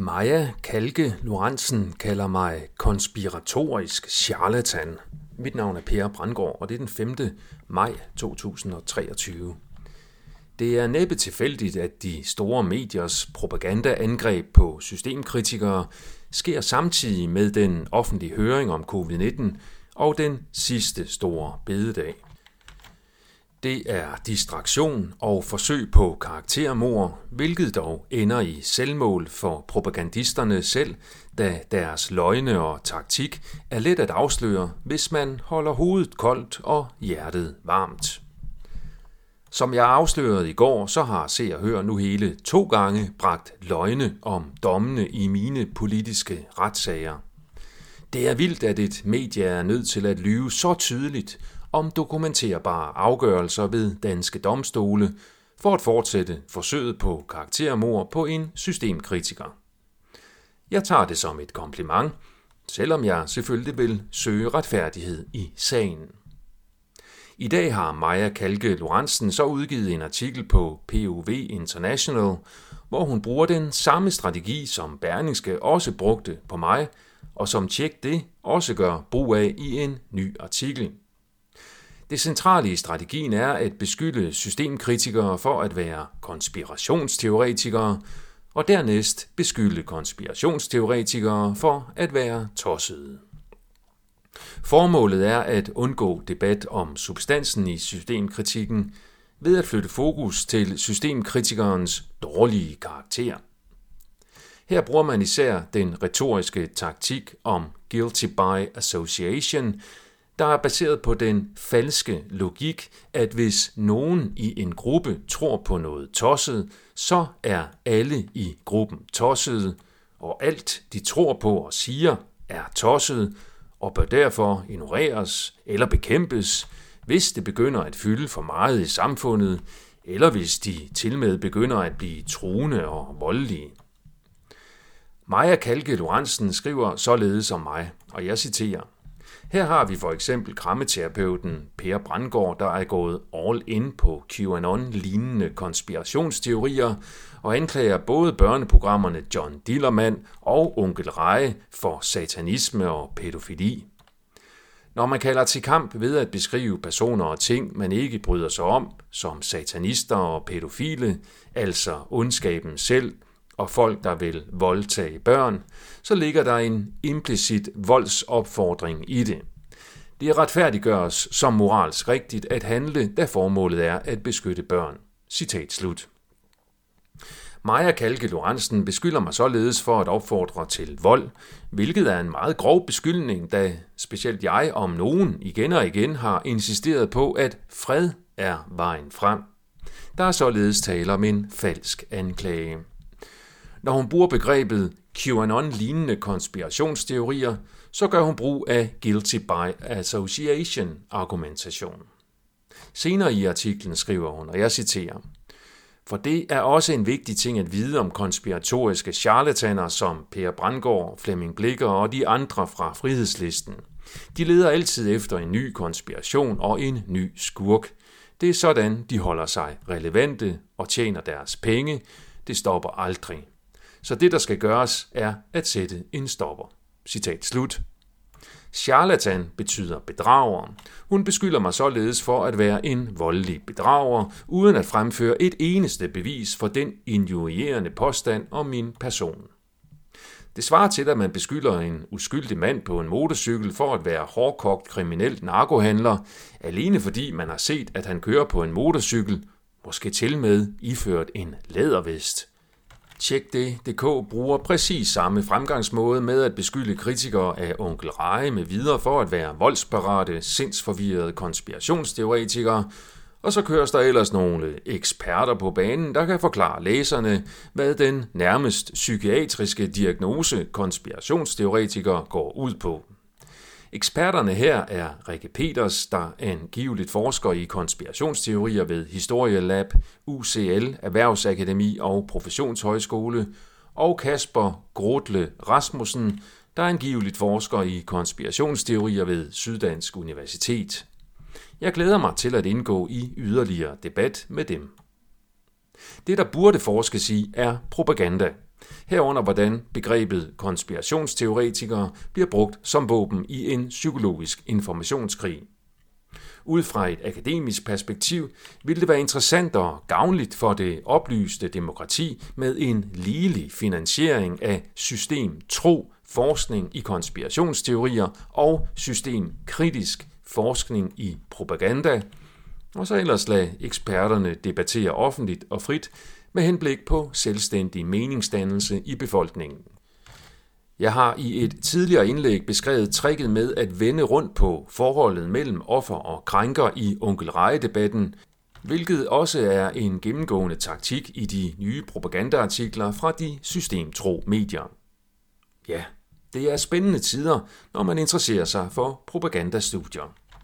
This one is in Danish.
Maja Kalke Lorentzen kalder mig konspiratorisk charlatan. Mit navn er Per Brandgaard, og det er den 5. maj 2023. Det er næppe tilfældigt, at de store mediers propagandaangreb på systemkritikere sker samtidig med den offentlige høring om covid-19 og den sidste store bededag. Det er distraktion og forsøg på karaktermord, hvilket dog ender i selvmål for propagandisterne selv, da deres løgne og taktik er let at afsløre, hvis man holder hovedet koldt og hjertet varmt. Som jeg afslørede i går, så har Se og Hør nu hele to gange bragt løgne om dommene i mine politiske retssager. Det er vildt, at et medie er nødt til at lyve så tydeligt om dokumenterbare afgørelser ved danske domstole for at fortsætte forsøget på karaktermord på en systemkritiker. Jeg tager det som et kompliment, selvom jeg selvfølgelig vil søge retfærdighed i sagen. I dag har Maja Kalke Lorentzen så udgivet en artikel på POV International, hvor hun bruger den samme strategi, som Berlingske også brugte på mig, og som Tjek det også gør brug af i en ny artikel. Det centrale i strategien er at beskylde systemkritikere for at være konspirationsteoretikere, og dernæst beskylde konspirationsteoretikere for at være tossede. Formålet er at undgå debat om substansen i systemkritikken ved at flytte fokus til systemkritikerens dårlige karakter. Her bruger man især den retoriske taktik om guilty by association, der er baseret på den falske logik, at hvis nogen i en gruppe tror på noget tosset, så er alle i gruppen tossede, og alt de tror på og siger er tosset, og bør derfor ignoreres eller bekæmpes, hvis det begynder at fylde for meget i samfundet, eller hvis de til med begynder at blive truende og voldelige. Maja Kalke Lorentzen skriver således om mig, og jeg citerer, her har vi for eksempel krammeterapeuten Per Brandgaard, der er gået all in på QAnon-lignende konspirationsteorier og anklager både børneprogrammerne John Dillermand og Onkel Reje for satanisme og pædofili. Når man kalder til kamp ved at beskrive personer og ting, man ikke bryder sig om, som satanister og pædofile, altså ondskaben selv, og folk, der vil voldtage børn, så ligger der en implicit voldsopfordring i det. Det retfærdiggøres som moralsk rigtigt at handle, da formålet er at beskytte børn. Citat slut. Maja Kalke Lorentzen beskylder mig således for at opfordre til vold, hvilket er en meget grov beskyldning, da specielt jeg om nogen igen og igen har insisteret på, at fred er vejen frem. Der er således tale om en falsk anklage. Når hun bruger begrebet QAnon-lignende konspirationsteorier, så gør hun brug af guilty by association argumentation. Senere i artiklen skriver hun, og jeg citerer, for det er også en vigtig ting at vide om konspiratoriske charlataner som Per Brandgaard, Flemming Blikker og de andre fra frihedslisten. De leder altid efter en ny konspiration og en ny skurk. Det er sådan, de holder sig relevante og tjener deres penge. Det stopper aldrig. Så det, der skal gøres, er at sætte en stopper. Citat slut. Charlatan betyder bedrager. Hun beskylder mig således for at være en voldelig bedrager, uden at fremføre et eneste bevis for den injurierende påstand om min person. Det svarer til, at man beskylder en uskyldig mand på en motorcykel for at være hårdkogt kriminel narkohandler, alene fordi man har set, at han kører på en motorcykel, måske til med iført en lædervest. Tjek det. DK bruger præcis samme fremgangsmåde med at beskylde kritikere af onkel Reje med videre for at være voldsparate, sindsforvirrede konspirationsteoretikere, og så køres der ellers nogle eksperter på banen, der kan forklare læserne, hvad den nærmest psykiatriske diagnose konspirationsteoretiker går ud på. Eksperterne her er Rikke Peters, der angiveligt forsker i konspirationsteorier ved Historielab, UCL, Erhvervsakademi og Professionshøjskole, og Kasper Grotle Rasmussen, der angiveligt forsker i konspirationsteorier ved Syddansk Universitet. Jeg glæder mig til at indgå i yderligere debat med dem. Det, der burde forskes i, er propaganda. Herunder hvordan begrebet konspirationsteoretikere bliver brugt som våben i en psykologisk informationskrig. Ud fra et akademisk perspektiv ville det være interessant og gavnligt for det oplyste demokrati med en ligelig finansiering af system tro, forskning i konspirationsteorier og systemkritisk forskning i propaganda, og så ellers lade eksperterne debattere offentligt og frit med henblik på selvstændig meningsdannelse i befolkningen. Jeg har i et tidligere indlæg beskrevet tricket med at vende rundt på forholdet mellem offer og krænker i onkel debatten hvilket også er en gennemgående taktik i de nye propagandaartikler fra de systemtro medier. Ja, det er spændende tider, når man interesserer sig for propagandastudier.